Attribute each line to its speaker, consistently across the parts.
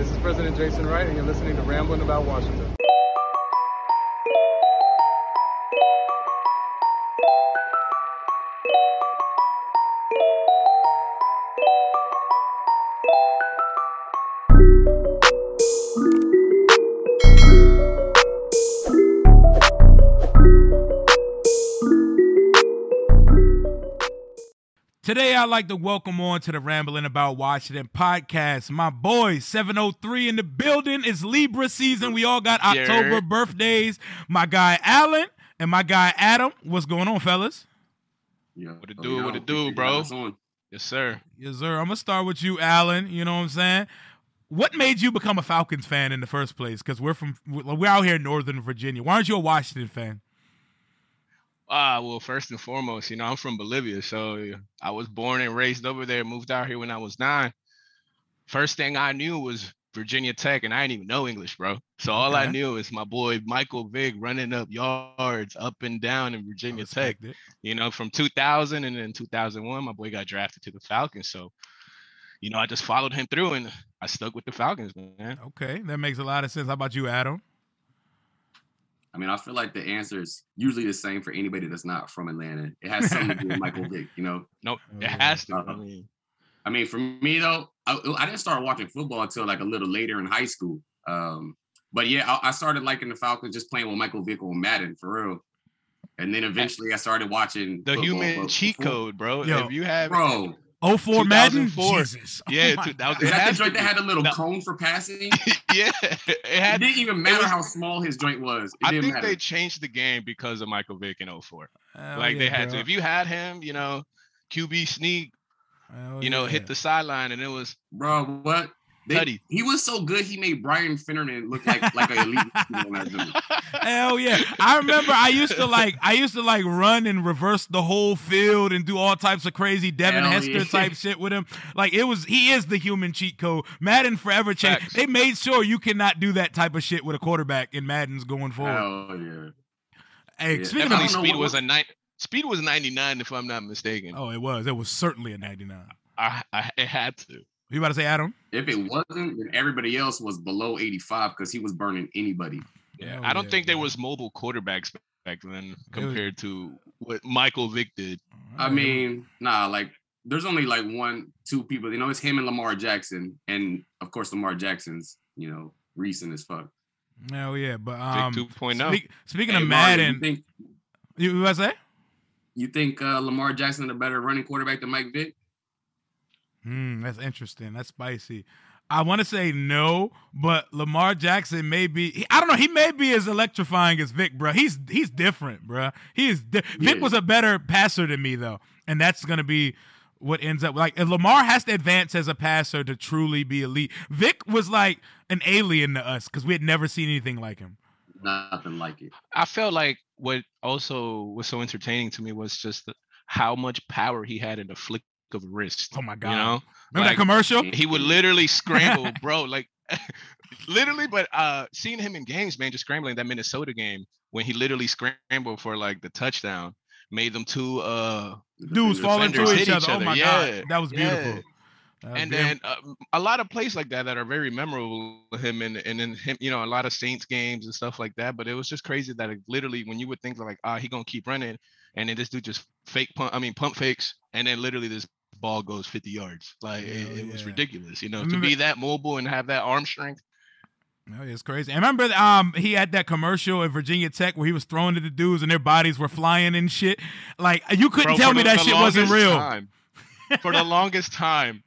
Speaker 1: This is President Jason Wright, and you're listening to Rambling About Washington.
Speaker 2: I'd like to welcome on to the Rambling About Washington podcast. My boy, 703 in the building. It's Libra season. We all got October
Speaker 3: Yeah.
Speaker 2: birthdays. My guy, Alan, and my guy, Adam. What's going on, fellas?
Speaker 4: Yeah.
Speaker 3: What it
Speaker 4: Oh,
Speaker 3: do,
Speaker 4: yeah,
Speaker 3: what it do, bro?
Speaker 4: out it's on.
Speaker 3: Yes, sir.
Speaker 2: Yes, sir. I'm going to start with you, Alan. You know what I'm saying? What made you become a Falcons fan in the first place? Because we're from, we're out here in Northern Virginia. Why aren't you a Washington fan?
Speaker 3: Ah, well, first and foremost, you know, I'm from Bolivia, so I was born and raised over there. Moved out here when I was nine. First thing I knew was Virginia Tech, and I didn't even know English, bro. So all I knew is my boy Michael Vick running up yards up and down in Virginia Tech.
Speaker 2: it.
Speaker 3: You know, from 2000 and then 2001, my boy got drafted to the Falcons. So, you know, I just followed him through, and I stuck with the Falcons, man.
Speaker 2: Okay, that makes a lot of sense. How about you, Adam?
Speaker 4: I mean, I feel like the answer is usually the same for anybody that's not from Atlanta. It has something to do with Michael Vick, you know.
Speaker 3: No,
Speaker 2: Oh,
Speaker 3: it has to. I mean,
Speaker 4: I mean, for me though, I, I didn't start watching football until like a little later in high school. Um, but yeah, I, I started liking the Falcons just playing with Michael Vick on Madden for real. And then eventually I started watching
Speaker 3: the human
Speaker 4: but
Speaker 3: cheat code, bro.
Speaker 2: Yo,
Speaker 3: if you have
Speaker 4: Bro,
Speaker 2: 04 Madden?
Speaker 3: 2004.
Speaker 2: Jesus. Oh
Speaker 3: Yeah,
Speaker 2: my
Speaker 3: dude, that was-
Speaker 2: God.
Speaker 4: is that
Speaker 3: has
Speaker 4: the joint that had a little
Speaker 3: No.
Speaker 4: cone for passing?
Speaker 3: yeah, it
Speaker 4: It didn't even matter
Speaker 3: was-
Speaker 4: how small his joint was. It
Speaker 3: I
Speaker 4: didn't
Speaker 3: think
Speaker 4: matter.
Speaker 3: they changed the game because of Michael Vick in 04.
Speaker 2: Hell
Speaker 3: like they had
Speaker 2: bro.
Speaker 3: to. If you had him, you know, QB sneak,
Speaker 2: Hell
Speaker 3: you know,
Speaker 2: yeah.
Speaker 3: hit the sideline, and it was
Speaker 4: Bro, what? They,
Speaker 3: Cuddy.
Speaker 4: he was so good. He made Brian Finneran look like like an elite. receiver on that joint.
Speaker 2: Hell yeah! I remember I used to like I used to like run and reverse the whole field and do all types of crazy Devin
Speaker 4: Hell
Speaker 2: Hester
Speaker 4: yeah.
Speaker 2: type shit with him. Like it was he is the human cheat code. Madden forever changed.
Speaker 3: Facts.
Speaker 2: They made sure you cannot do that type of shit with a quarterback in Madden's going forward.
Speaker 4: Hell yeah.
Speaker 2: hey,
Speaker 4: yeah.
Speaker 2: speaking
Speaker 3: definitely
Speaker 2: of
Speaker 3: speed
Speaker 4: what-
Speaker 3: was a nine. Speed was 99, if I'm not mistaken.
Speaker 2: oh, it was it was certainly a ninety nine.
Speaker 3: I, I it had to.
Speaker 2: You about to say Adam?
Speaker 4: If it wasn't, then everybody else was below 85 because he was burning anybody.
Speaker 3: Yeah,
Speaker 2: Hell
Speaker 3: I don't
Speaker 2: yeah,
Speaker 3: think there
Speaker 2: bro.
Speaker 3: was mobile quarterbacks back then compared to what Michael Vick did.
Speaker 4: I mean, nah, like there's only like one, two people. You know, it's him and Lamar Jackson, and of course Lamar Jackson's, you know, recent as fuck.
Speaker 2: hell yeah. But
Speaker 3: Vick
Speaker 2: um,
Speaker 3: 2.0.
Speaker 2: speak- speaking
Speaker 4: Hey,
Speaker 2: of
Speaker 4: Mario,
Speaker 2: Madden,
Speaker 4: you think
Speaker 2: you, you about to say?
Speaker 4: you think uh, Lamar Jackson a better running quarterback than Mike Vick?
Speaker 2: Hmm, that's interesting. That's spicy. I want to say no, but Lamar Jackson may be. he- I don't know. He may be as electrifying as Vick, bro. He's he's different, bro. He is. Di-
Speaker 4: Vick
Speaker 2: was a better passer than me though, and that's gonna be what ends up like. If Lamar has to advance as a passer to truly be elite. Vick was like an alien to us because we had never seen anything like him.
Speaker 4: Nothing like it.
Speaker 3: I felt like what also was so entertaining to me was just the, how much power he had in the flick of a wrist.
Speaker 2: Oh my god!
Speaker 3: You know,
Speaker 2: Remember
Speaker 3: like,
Speaker 2: that commercial?
Speaker 3: he would literally scramble, bro. Like literally, but uh seeing him in games, man, just scrambling that Minnesota game when he literally scrambled for like the touchdown, made them two uh
Speaker 2: Dudes falling
Speaker 3: defenders
Speaker 2: into each
Speaker 3: each
Speaker 2: other. Oh my
Speaker 3: Yeah,
Speaker 2: god, that was beautiful.
Speaker 3: yeah.
Speaker 2: That was
Speaker 3: and then uh, a lot of plays like that that are very memorable him and and then him you know a lot of Saints games and stuff like that. But it was just crazy that it literally when you would think like ah he gonna keep running and then this dude just fake pump I mean pump fakes and then literally this ball goes 50 yards like it,
Speaker 2: Hell
Speaker 3: it was ridiculous you know to be that mobile and have that arm strength
Speaker 2: Oh, it's crazy. And remember, um, he had that commercial at Virginia Tech where he was throwing to the dudes and their bodies were flying and shit. Like you couldn't
Speaker 3: Bro,
Speaker 2: tell me
Speaker 3: the-
Speaker 2: that
Speaker 3: the
Speaker 2: shit wasn't real.
Speaker 3: time- for the longest time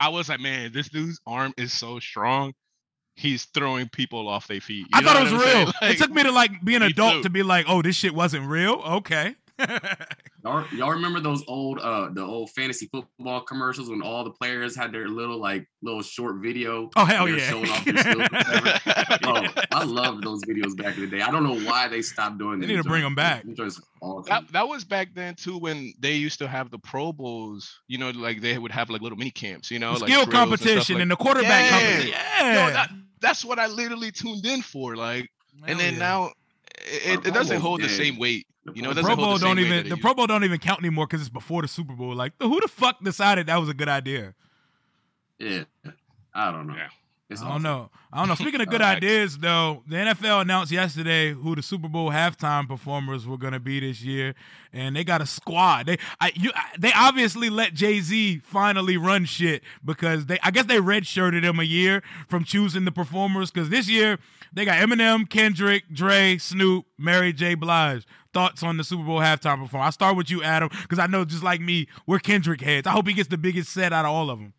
Speaker 3: I was like man this dude's arm is so strong he's throwing people off their feet You
Speaker 2: I thought it was real.
Speaker 3: Like,
Speaker 2: it took me to like be an adult
Speaker 3: too.
Speaker 2: to be like, oh, this shit wasn't real. Okay.
Speaker 4: Y'all, y'all remember those old uh the old fantasy football commercials when all the players had their little like little short video?
Speaker 2: Oh, hell
Speaker 4: when they
Speaker 2: yeah.
Speaker 4: Showing off their skills or I love those videos back in the day. I don't know why they stopped doing
Speaker 2: They need to bring
Speaker 4: them back. Awesome.
Speaker 3: that, that was back then too when they used to have the pro bowls you know like they would have like little mini camps you know like
Speaker 2: Skill
Speaker 3: drills and
Speaker 2: competition
Speaker 3: like-
Speaker 2: and the quarterback
Speaker 3: Yeah.
Speaker 2: competition.
Speaker 3: Yo,
Speaker 2: Yeah.
Speaker 3: that, that's what i literally tuned in for like and then
Speaker 2: yeah.
Speaker 3: now it, it doesn't
Speaker 4: Pro
Speaker 3: hold the same weight you know,
Speaker 4: Pro
Speaker 2: the Pro Bowl don't even the Pro Bowl don't even count anymore because it's before the Super Bowl. Like, who the fuck decided that was a good idea?
Speaker 4: Yeah, I don't know.
Speaker 3: Yeah.
Speaker 4: It's
Speaker 2: I don't know. I don't know. Speaking of good ideas, though, the NFL announced yesterday who the Super Bowl halftime performers were going to be this year, and they got a squad. They, I, you, I, they obviously let Jay Z finally run shit because they, I guess they redshirted him a year from choosing the performers because this year they got Eminem, Kendrick, Dre, Snoop, Mary J. Blige. Thoughts on the Super Bowl halftime performance? I'll start with you, Adam, because I know just like me, we're Kendrick heads. I hope he gets the biggest set out of all of them.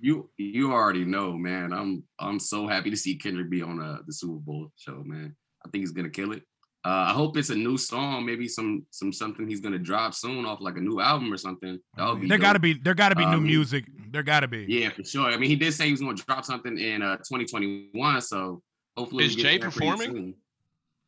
Speaker 4: You you already know, man. I'm I'm so happy to see Kendrick be on uh, the Super Bowl show, man. I think he's gonna kill it. Uh, I hope it's a new song, maybe some some something he's gonna drop soon off like a new album or something. That would be
Speaker 2: there
Speaker 4: dope.
Speaker 2: gotta be there gotta be new
Speaker 4: Um,
Speaker 2: music. There gotta be.
Speaker 4: Yeah, for sure. I mean, he did say he was gonna drop something in uh 2021, so hopefully
Speaker 3: Is
Speaker 4: we get
Speaker 3: Jay
Speaker 4: that pretty
Speaker 3: performing?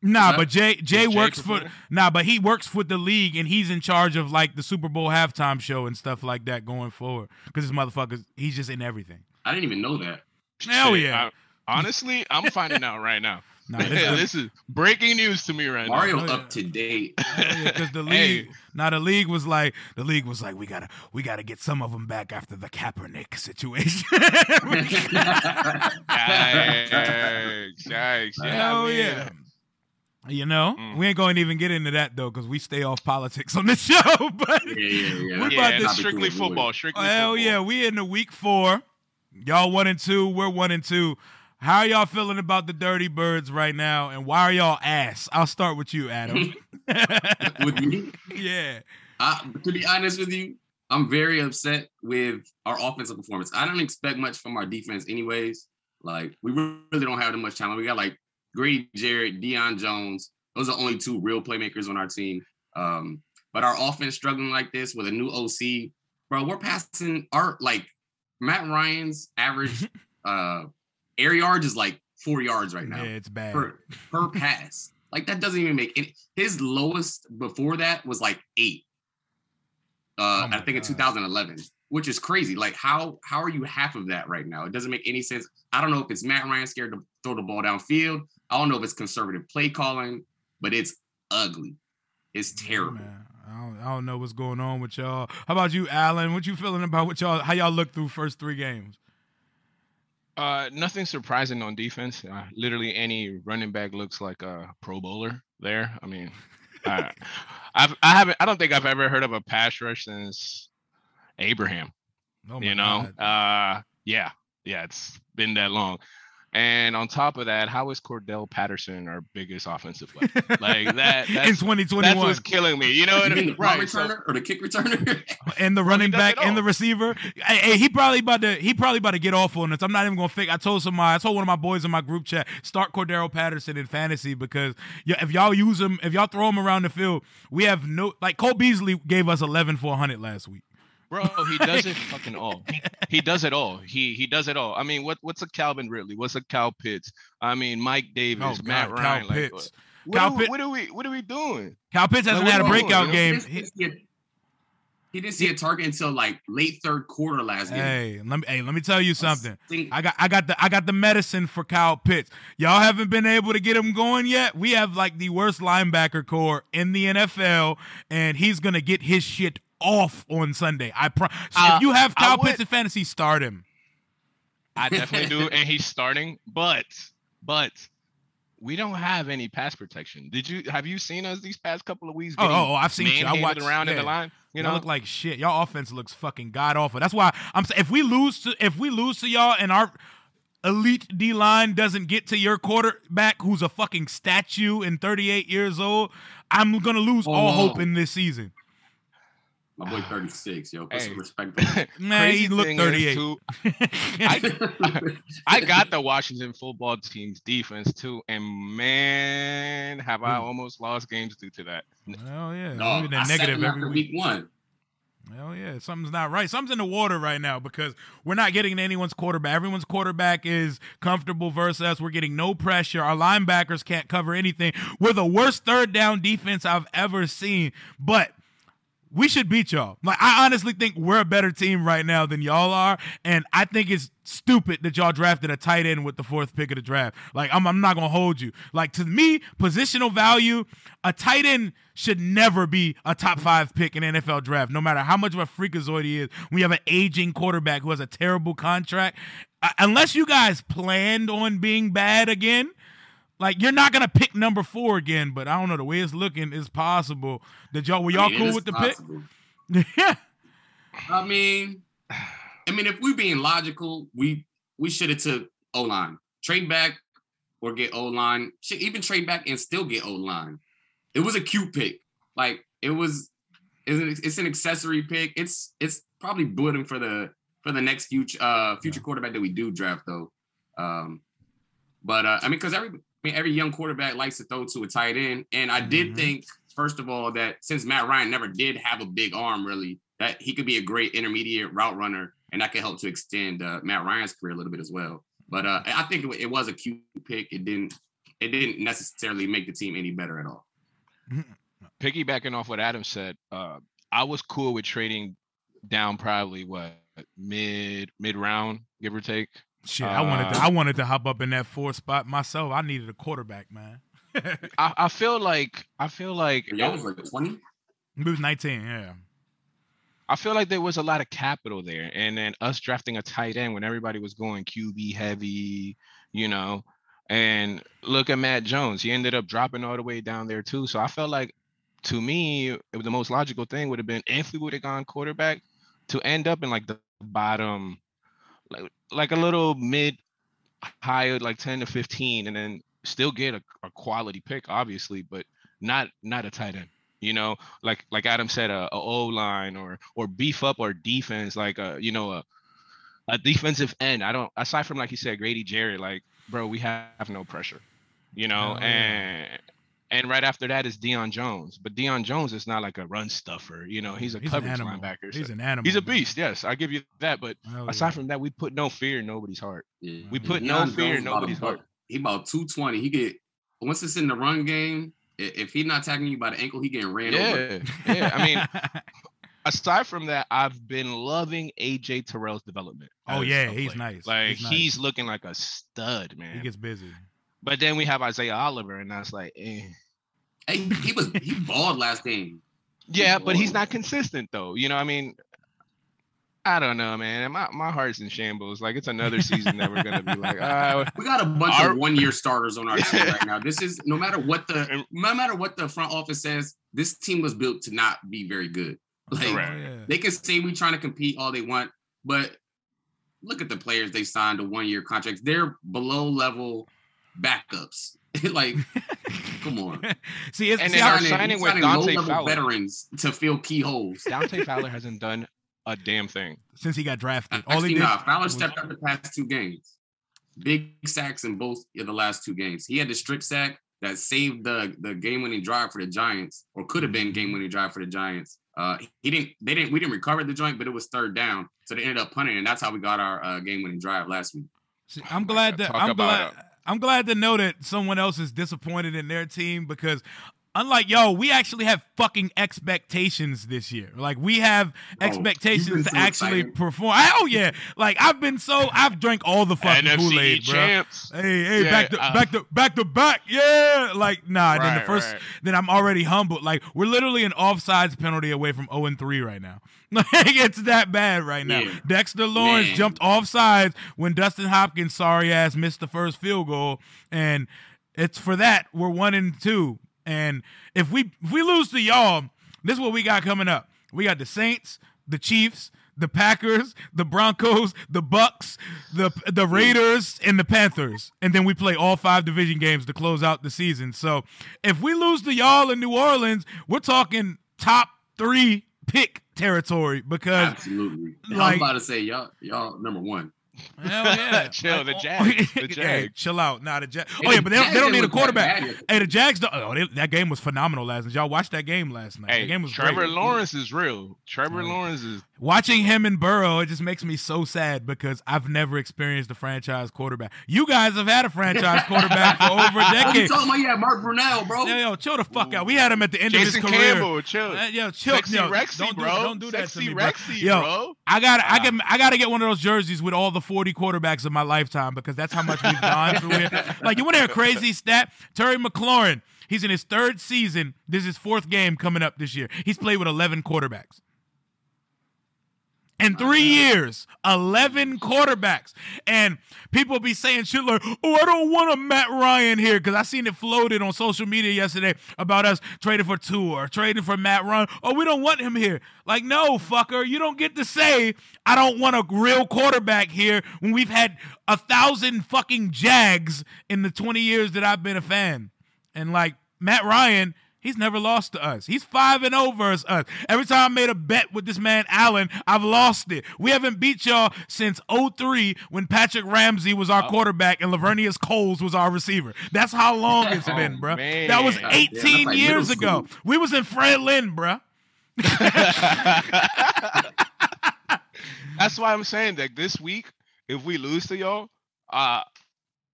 Speaker 4: Soon.
Speaker 2: Nah,
Speaker 4: Is
Speaker 2: but Jay Jay
Speaker 3: Is Jay
Speaker 2: works for nah, but he works with the league and he's in charge of like the Super Bowl halftime show and stuff like that going forward. Because this motherfucker, he's just in everything.
Speaker 4: I didn't even know that.
Speaker 2: Hell
Speaker 3: Shit,
Speaker 2: yeah.
Speaker 3: I- honestly, I'm finding out right now.
Speaker 2: Nah, this,
Speaker 3: this is breaking news to me right
Speaker 4: Mario
Speaker 2: Oh, yeah.
Speaker 4: up to date.
Speaker 2: because the
Speaker 3: Hey.
Speaker 2: league, now the league was like, the league was like, we gotta, we gotta get some of them back after the Kaepernick situation.
Speaker 3: now. Yikes, yikes, yeah,
Speaker 2: Hell
Speaker 3: man.
Speaker 2: yeah. You know,
Speaker 3: Mm.
Speaker 2: we ain't going to even get into that though, because we stay off politics on this show. But
Speaker 4: yeah, yeah, yeah.
Speaker 2: What
Speaker 3: Yeah,
Speaker 2: about
Speaker 3: it's
Speaker 2: this-
Speaker 3: strictly football. Strictly
Speaker 2: hell
Speaker 3: football.
Speaker 2: yeah, we in the week four. Y'all one and two, we're one and two. How are y'all feeling about the Dirty Birds right now, and why are y'all ass? I'll start with you, Adam.
Speaker 4: With me,
Speaker 2: yeah,
Speaker 4: I, to be honest with you, I'm very upset with our offensive performance. I don't expect much from our defense, anyways. Like we really don't have that much talent. We got like Grady Jarrett, Deion Jones. Those are only two real playmakers on our team. Um, but our offense struggling like this with a new OC, bro. We're passing our like Matt Ryan's average uh air yards is like four yards right now
Speaker 2: yeah, it's bad.
Speaker 4: per per pass. Like that doesn't even make it. His lowest before that was like eight. Uh,
Speaker 2: Oh
Speaker 4: I think in 2011, which is crazy. Like how how are you half of that right now? It doesn't make any sense. I don't know if it's Matt Ryan scared to throw the ball downfield. I don't know if it's conservative play calling, but it's ugly. It's terrible.
Speaker 2: man. I don't, I don't know what's going on with y'all. How about you, Alan? What you feeling about what y'all? How y'all look through first three games?
Speaker 3: Uh, nothing surprising on defense. Uh, literally any running back looks like a Pro Bowler there. I mean, I, I've I haven't I don't think I've ever heard of a pass rush since Abraham.
Speaker 2: Oh
Speaker 3: you know,
Speaker 2: God.
Speaker 3: uh, yeah, yeah, it's been that long. And on top of that, how is Cordarrelle Patterson our biggest offensive weapon? Like that.
Speaker 2: in
Speaker 3: That's,
Speaker 2: 2021,
Speaker 3: that's what's killing me. You know what
Speaker 4: You
Speaker 3: I
Speaker 4: mean
Speaker 3: mean?
Speaker 4: the punt
Speaker 3: Right. so-
Speaker 4: returner or the kick returner?
Speaker 2: and the running
Speaker 3: does
Speaker 2: back
Speaker 3: it
Speaker 2: and the receiver. Hey, hey, he probably about to he probably about to get off on this. I'm not even gonna fake. I told somebody, I told one of my boys in my group chat, start Cordarrelle Patterson in fantasy because if y'all use him, if y'all throw him around the field, we have no like Cole Beasley gave us 11 for 100 last week.
Speaker 3: Bro, he does it fucking all. He, he does it all. He he does it all. I mean, what what's a Calvin Ridley? What's a Cal Pitts? I mean, Mike oh, Davis,
Speaker 2: Oh
Speaker 3: Matt
Speaker 2: God,
Speaker 3: Ryan.
Speaker 2: Cal
Speaker 3: like,
Speaker 2: Pitts.
Speaker 3: Uh, what,
Speaker 2: Cal
Speaker 3: are,
Speaker 2: Pitt-
Speaker 3: what are we what are we doing?
Speaker 2: Cal Pitts hasn't
Speaker 3: Like,
Speaker 2: had a
Speaker 3: what are you
Speaker 2: breakout
Speaker 3: doing,
Speaker 2: game.
Speaker 4: He
Speaker 2: He-
Speaker 4: didn't see a- he didn't see a target until like late third quarter last game.
Speaker 2: Hey, let me hey, let me tell you something. I got I got the I got the medicine for Kyle Pitts. Y'all haven't been able to get him going yet. We have like the worst linebacker core in the NFL, and he's gonna get his shit off on Sunday. I pro-
Speaker 3: Uh,
Speaker 2: if you have Kyle Pitts in fantasy, start him.
Speaker 3: I definitely do, and he's starting, but but we don't have any pass protection. Did you have you seen us these past couple of weeks?
Speaker 2: Oh, oh, oh, I've seen you. I watched
Speaker 3: around in the line. You
Speaker 2: Y'all
Speaker 3: know,
Speaker 2: look like shit. Y'all offense looks fucking god awful. That's why I'm saying if we lose to if we lose to y'all and our elite D line doesn't get to your quarterback who's a fucking statue and 38 years old, I'm gonna lose all
Speaker 4: Oh.
Speaker 2: hope in this season.
Speaker 4: My boy 36, yo. Put
Speaker 3: Hey.
Speaker 4: some respect on it.
Speaker 2: Man, he looked 38.
Speaker 3: too, I, I got the Washington football team's defense too, and man, have I
Speaker 2: Hmm.
Speaker 3: almost lost games due to that.
Speaker 2: Hell yeah.
Speaker 4: No,
Speaker 2: Maybe
Speaker 4: I
Speaker 2: negative every week.
Speaker 4: week one.
Speaker 2: Hell yeah. Something's not right. Something's in the water right now because we're not getting to anyone's quarterback. Everyone's quarterback is comfortable versus us. We're getting no pressure. Our linebackers can't cover anything. We're the worst third down defense I've ever seen. But we should beat y'all. Like I honestly think we're a better team right now than y'all are, and I think it's stupid that y'all drafted a tight end with the fourth pick of the draft. Like I'm, I'm not gonna hold you. Like to me, positional value, a tight end should never be a top five pick in NFL draft, no matter how much of a freakazoid he is. We have an aging quarterback who has a terrible contract. Uh, unless you guys planned on being bad again, like you're not gonna pick number four again, but I don't know the way it's looking. It's possible that y'all were y'all
Speaker 4: I mean,
Speaker 2: cool with the
Speaker 4: possible.
Speaker 2: pick. yeah,
Speaker 4: I mean, I mean, if we're being logical, we we should have took O line, trade back or get O line. Should even trade back and still get O line. It was a cute pick. Like it was, it's an, it's an accessory pick. It's it's probably building for the for the next future uh future quarterback that we do draft though. Um, but uh, I mean, because every mean, every young quarterback likes to throw to a tight end, and I did
Speaker 2: Mhm.
Speaker 4: think first of all that since Matt Ryan never did have a big arm, really, that he could be a great intermediate route runner, and that could help to extend uh, Matt Ryan's career a little bit as well. But uh, I think it, it was a cute pick. It didn't it didn't necessarily make the team any better at all.
Speaker 3: piggybacking off what Adam said, uh, I was cool with trading down probably what mid mid round, give or take.
Speaker 2: Shit. I wanted to,
Speaker 3: Uh,
Speaker 2: I wanted to hop up in that four spot myself. I needed a quarterback, man.
Speaker 3: I, I feel like I feel like
Speaker 4: Y'all was like twenty.
Speaker 2: He was 19, yeah.
Speaker 3: I feel like there was a lot of capital there, and then us drafting a tight end when everybody was going QB heavy, you know. And look at Mac Jones; he ended up dropping all the way down there too. So I felt like, to me, it was the most logical thing would have been if we would have gone quarterback to end up in like the bottom, like like a little mid, higher, like ten to fifteen, and then still get a, a quality pick, obviously, but not not a tight end you know? Like like adam said a, a o line or or beef up our defense like a you know a a defensive end. I don't aside from like you said grady jarrett like bro we have no pressure you know?
Speaker 2: Hell yeah.
Speaker 3: And and right after that is Deion Jones, but Deion Jones is not like a run stuffer. You know, he's a
Speaker 2: an
Speaker 3: coverage
Speaker 2: animal.
Speaker 3: linebacker.
Speaker 2: He's an animal.
Speaker 3: he's a
Speaker 2: man.
Speaker 3: beast. Yes, I give you that. But
Speaker 2: Hell
Speaker 3: aside
Speaker 2: yeah.
Speaker 3: from that, we put no fear in nobody's heart.
Speaker 4: Yeah.
Speaker 3: We put
Speaker 4: Deion
Speaker 3: no fear
Speaker 4: Jones
Speaker 3: in
Speaker 4: about
Speaker 3: nobody's heart.
Speaker 4: buck- He about two twenty. He get once it's in the run game. If he's not tackling you by the ankle, he getting ran over.
Speaker 3: Yeah, yeah. I mean, aside from that, I've been loving AJ Terrell's development.
Speaker 2: Oh, yeah, he's nice.
Speaker 3: Like
Speaker 2: He's
Speaker 3: he's, looking like a stud, man.
Speaker 2: he gets busy.
Speaker 3: But then we have Isaiah Oliver, and that's like, eh.
Speaker 4: Hey, he was he balled last game.
Speaker 3: yeah, but he's not consistent though. You know, I mean, I don't know, man. My my heart's in shambles. Like it's another season that we're gonna be like, ah,
Speaker 4: We got a bunch
Speaker 3: Our-
Speaker 4: of one-year starters on our team right now. This is no matter what the no matter what the front office says, this team was built to not be very good. Like
Speaker 3: Correct.
Speaker 2: Oh, yeah.
Speaker 4: they can say we're trying to compete all they want, but look at the players they signed to one-year contracts. They're below level backups. like, come on.
Speaker 2: see, it's,
Speaker 3: And
Speaker 2: see,
Speaker 3: then
Speaker 2: I-
Speaker 3: our
Speaker 4: Signing-
Speaker 3: signing with
Speaker 4: signing
Speaker 3: Dante
Speaker 4: low-level
Speaker 3: Fowler.
Speaker 4: veterans to fill key holes.
Speaker 3: Dante Fowler hasn't done a damn thing.
Speaker 2: since he got drafted, all
Speaker 4: Actually,
Speaker 2: he did.
Speaker 4: nah, Fowler
Speaker 2: was-
Speaker 4: stepped up the past two games. Big sacks in both of the last two games. He had the strip sack that saved the the game winning drive for the Giants, or could have been game winning drive for the Giants. Uh, he didn't. They didn't. We didn't recover the joint, but it was third down, so they ended up punting, and that's how we got our uh, game winning drive last week.
Speaker 2: See, I'm glad that
Speaker 3: Talk
Speaker 2: I'm
Speaker 3: about
Speaker 2: glad I'm glad to know that someone else is disappointed in their team because unlike y'all, we actually have fucking expectations this year. Like we have
Speaker 4: Oh,
Speaker 2: expectations to
Speaker 4: so
Speaker 2: actually
Speaker 4: excited.
Speaker 2: perform. Oh yeah, like I've been so I've drank all the fucking Kool Aid, bro.
Speaker 3: champs.
Speaker 2: Hey, hey,
Speaker 3: Yeah,
Speaker 2: back to
Speaker 3: uh,
Speaker 2: back to back to back, yeah. Like nah. then the first,
Speaker 3: right.
Speaker 2: then I'm already humbled. Like we're literally an offsides penalty away from 0 and 3 right now. Like it's that bad right now.
Speaker 4: Yeah.
Speaker 2: Dexter Lawrence
Speaker 4: Man.
Speaker 2: jumped offsides when Dustin Hopkins, sorry ass, missed the first field goal, and it's for that we're one and two. And if we if we lose to y'all, this is what we got coming up. We got the Saints, the Chiefs, the Packers, the Broncos, the Bucks, the the Raiders, and the Panthers. And then we play all five division games to close out the season. So if we lose to y'all in New Orleans, we're talking top three pick territory because
Speaker 4: Absolutely.
Speaker 2: Like-
Speaker 4: was about to say y'all, y'all number one.
Speaker 2: Hell yeah,
Speaker 3: Chill, the oh,
Speaker 2: Like,
Speaker 3: Jags, oh, the
Speaker 2: Hey, chill out. Nah, the Jags. Oh yeah, but they, don't- they don't need a quarterback. Hey, the Jags. Oh, they, that game was phenomenal last night. Y'all watched that game last night.
Speaker 3: Hey,
Speaker 2: that game was
Speaker 3: Trevor
Speaker 2: great.
Speaker 3: Lawrence is real. Trevor
Speaker 2: Yeah.
Speaker 3: Lawrence is
Speaker 2: Watching him and Burrow, it just makes me so sad because I've never experienced a franchise quarterback. You guys have had a franchise quarterback for over a
Speaker 4: You
Speaker 2: decade.
Speaker 4: talking about yeah, Mark Brunell, bro?
Speaker 2: Yo, yo, chill the fuck out. We had him at the end
Speaker 3: Jason
Speaker 2: of his career.
Speaker 3: Campbell, chill.
Speaker 2: Uh, yo, chill.
Speaker 3: Sexy
Speaker 2: yo,
Speaker 3: Rexy,
Speaker 2: don't do,
Speaker 3: bro.
Speaker 2: Don't do that
Speaker 3: Sexy
Speaker 2: to me, bro.
Speaker 3: Rexy,
Speaker 2: Yo,
Speaker 3: bro.
Speaker 2: I got I
Speaker 3: Wow.
Speaker 2: can I got to get one of those jerseys with all the 40 quarterbacks of my lifetime because that's how much we've gone through here. Like you want to hear a crazy stat? Terry McLaurin, he's in his third season. This is his fourth game coming up this year. He's played with 11 quarterbacks. In three years, 11 quarterbacks. And people be saying shit like, oh, I don't want a Matt Ryan here. Because I seen it floated on social media yesterday about us trading for two or trading for Matt Ryan. Oh, we don't want him here. Like, no, fucker. You don't get to say, I don't want a real quarterback here when we've had a thousand fucking Jags in the 20 years that I've been a fan. And like, Matt Ryan, He's never lost to us. He's 5 and 0 versus us. Every time I made a bet with this man Allen, I've lost it. We haven't beat y'all since 03 when Patrick Ramsey was our quarterback and Laveranues Coles was our receiver. That's how long it's been, bruh.
Speaker 3: man.
Speaker 2: That was 18
Speaker 4: that's like
Speaker 2: years ago. We was in Fred Lynn, bruh.
Speaker 3: That's why I'm saying that this week, if we lose to y'all, uh,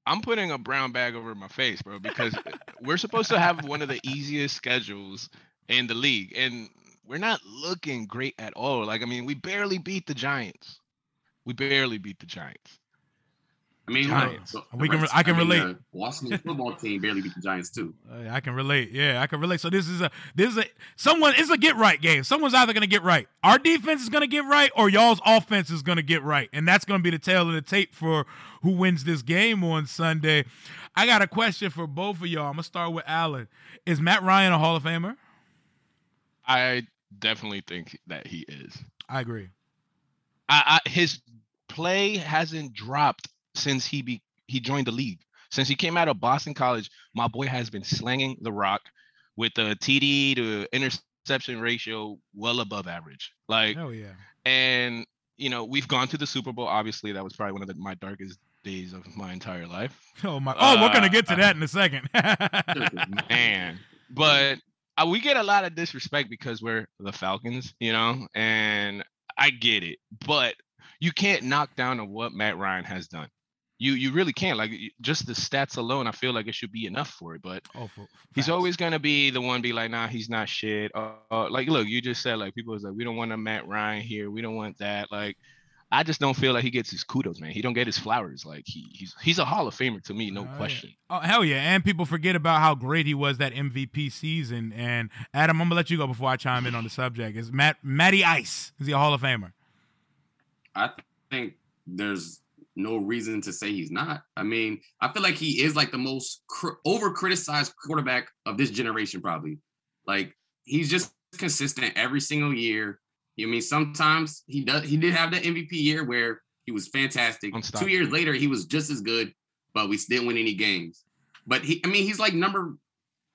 Speaker 3: I'm putting a brown bag over my face, bro, because uh, we're supposed to have one of the easiest schedules in the league, and we're not looking great at all. Like, I mean, we barely beat the Giants. We barely beat the Giants.
Speaker 4: I mean,
Speaker 2: Giants.
Speaker 4: look, the
Speaker 2: We can re-
Speaker 4: Reds-
Speaker 2: I can
Speaker 4: mean,
Speaker 2: relate.
Speaker 4: The Washington football team barely beat the Giants too.
Speaker 2: Uh, I can relate. Yeah, I can relate. So this is a this is a someone it's a get right game. Someone's either gonna get right. Our defense is gonna get right, or y'all's offense is gonna get right, and that's gonna be the tail of the tape for who wins this game on Sunday. I got a question for both of y'all. I'm gonna start with Allen. Is Matt Ryan a Hall of Famer?
Speaker 3: I definitely think that he is.
Speaker 2: I agree.
Speaker 3: I, I his play hasn't dropped since he be he joined the league. Since he came out of Boston College, my boy has been slanging the rock with a TD to interception ratio well above average. Like,
Speaker 2: oh yeah.
Speaker 3: and you know, we've gone to the Super Bowl. Obviously, that was probably one of the, my darkest days of my entire life.
Speaker 2: Oh my. Oh, we're gonna get to
Speaker 3: Uh,
Speaker 2: that in a second.
Speaker 3: Man, but uh, we get a lot of disrespect because we're the Falcons, you know, and I get it, but you can't knock down on what Matt Ryan has done. You you really can't. Like just the stats alone, I feel like it should be enough for it. But
Speaker 2: oh, for,
Speaker 3: he's
Speaker 2: facts.
Speaker 3: always gonna be the one be like, nah, he's not shit. Uh, uh, like, look, you just said like people was like, we don't want a Matt Ryan here, we don't want that. Like, I just don't feel like he gets his kudos, man. He don't get his flowers. Like he he's he's a Hall of Famer to me, no
Speaker 2: Oh, yeah.
Speaker 3: question.
Speaker 2: Oh hell yeah! And people forget about how great he was that MVP season. And Adam, I'm gonna let you go before I chime in on the subject. Is Matt Matty Ice? Is he a Hall of Famer?
Speaker 4: I think there's no reason to say he's not. I mean, I feel like he is like the most cr- over criticized quarterback of this generation, probably. Like he's just consistent every single year. I mean, sometimes he does. He did have that MVP year where he was fantastic. Two years later, he was just as good, but we didn't win any games. But he, I mean, he's like number.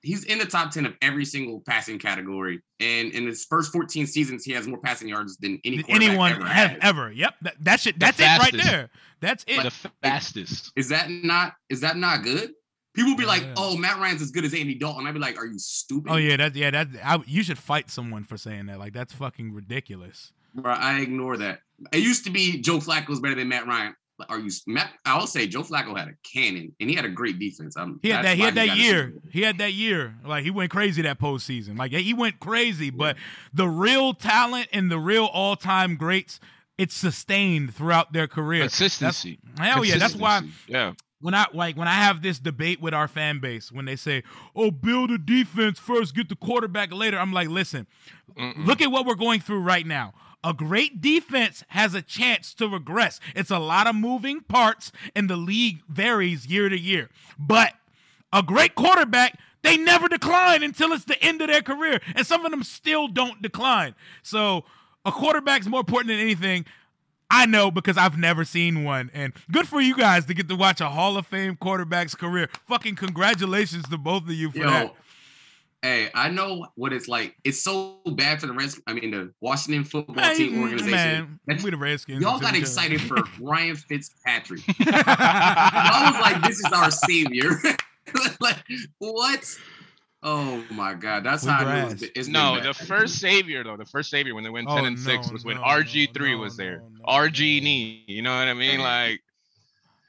Speaker 4: He's in the top ten of every single passing category, and in his first 14 seasons, he has more passing yards than any
Speaker 2: anyone
Speaker 4: ever
Speaker 2: have
Speaker 4: had.
Speaker 2: ever? Yep. That, that shit.
Speaker 3: The
Speaker 2: That's it right there. That's it.
Speaker 3: The fastest.
Speaker 4: Is that not is that not good? People be like,
Speaker 2: Yeah.
Speaker 4: "Oh, Matt Ryan's as good as Andy Dalton." I'd be like, "Are you stupid?"
Speaker 2: oh yeah. That yeah. That I, you should fight someone for saying that. Like that's fucking ridiculous.
Speaker 4: Bro, I ignore that. It used to be Joe Flacco's better than Matt Ryan. Are you Matt? I'll say Joe Flacco had a cannon and he had a great defense. I'm,
Speaker 2: He had that. He had that year. He had that year. Like he went crazy that postseason. Like he went crazy. But the real talent and the real all-time greats, it's sustained throughout their career.
Speaker 3: Consistency.
Speaker 2: Hell yeah. That's why
Speaker 3: Yeah.
Speaker 2: when I like when I have this debate with our fan base when they say, "Oh, build a defense first, get the quarterback later," I'm like, listen,
Speaker 3: Mm-mm.
Speaker 2: look at what we're going through right now. A great defense has a chance to regress. It's a lot of moving parts, and the league varies year to year. But a great quarterback, they never decline until it's the end of their career, and some of them still don't decline. So a quarterback's more important than anything. I know because I've never seen one. And good for you guys to get to watch a Hall of Fame quarterback's career. Fucking congratulations to both of you for
Speaker 4: Yo,
Speaker 2: that.
Speaker 4: Hey, I know what it's like. It's so bad for the Redskins. I mean, the Washington football
Speaker 2: Hey,
Speaker 4: team organization.
Speaker 2: man,
Speaker 4: That's-
Speaker 2: we the Redskins.
Speaker 4: Y'all got excited for Ryan Fitzpatrick. Y'all was like, "This is our savior." like, what? Oh my God, that's how I knew it's, it's
Speaker 3: no.
Speaker 4: been
Speaker 3: The first savior though, the first savior when they went oh, ten
Speaker 2: Oh,
Speaker 3: and six
Speaker 2: no,
Speaker 3: was when
Speaker 2: no,
Speaker 3: RG three
Speaker 2: no,
Speaker 3: was there.
Speaker 2: no, no,
Speaker 3: RG knee, you know what I mean? Like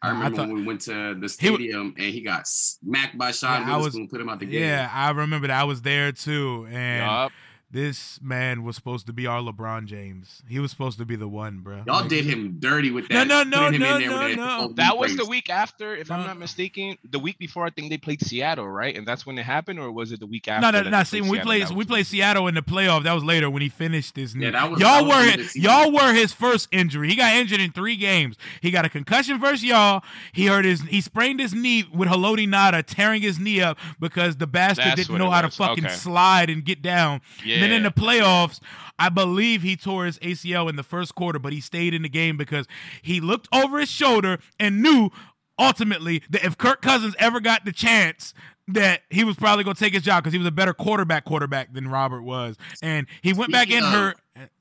Speaker 4: I
Speaker 2: I
Speaker 4: remember
Speaker 2: thought-
Speaker 4: when we went to the
Speaker 2: He
Speaker 4: stadium and he got smacked by Sean
Speaker 2: Yeah, I was-
Speaker 4: Weatherspoon, put him out the game.
Speaker 2: Yeah, I remember that. I was there too, and
Speaker 3: yup.
Speaker 2: This man was supposed to be our LeBron James. He was supposed to be the one, bro.
Speaker 4: Y'all
Speaker 2: Like,
Speaker 4: did him dirty with that.
Speaker 2: no, no,
Speaker 4: putting him
Speaker 2: no,
Speaker 4: in there with
Speaker 2: no,
Speaker 4: that
Speaker 2: no.
Speaker 3: That was the week after, if I'm not mistaken. The week before, I think they played Seattle, right? And that's when it happened, or was it the week after?
Speaker 2: No, no, no. See, when we played,
Speaker 3: That
Speaker 2: we played Seattle in the playoff. That was later when he finished his knee.
Speaker 4: Yeah, that was-
Speaker 2: y'all
Speaker 4: that was
Speaker 2: were
Speaker 4: the end of the season.
Speaker 2: y'all were his first injury. He got injured in three games. He got a concussion versus y'all. He hurt his he sprained his knee with Haloti Ngata tearing his knee up because the bastard
Speaker 3: That's
Speaker 2: didn't know
Speaker 3: it
Speaker 2: how to fucking
Speaker 3: Okay.
Speaker 2: slide and get down.
Speaker 3: Yeah.
Speaker 2: And then in the playoffs, I believe he tore his ACL in the first quarter, but he stayed in the game because he looked over his shoulder and knew ultimately that if Kirk Cousins ever got the chance that he was probably going to take his job because he was a better quarterback quarterback than Robert was. And he went back in
Speaker 4: Speaking of-
Speaker 2: hurt.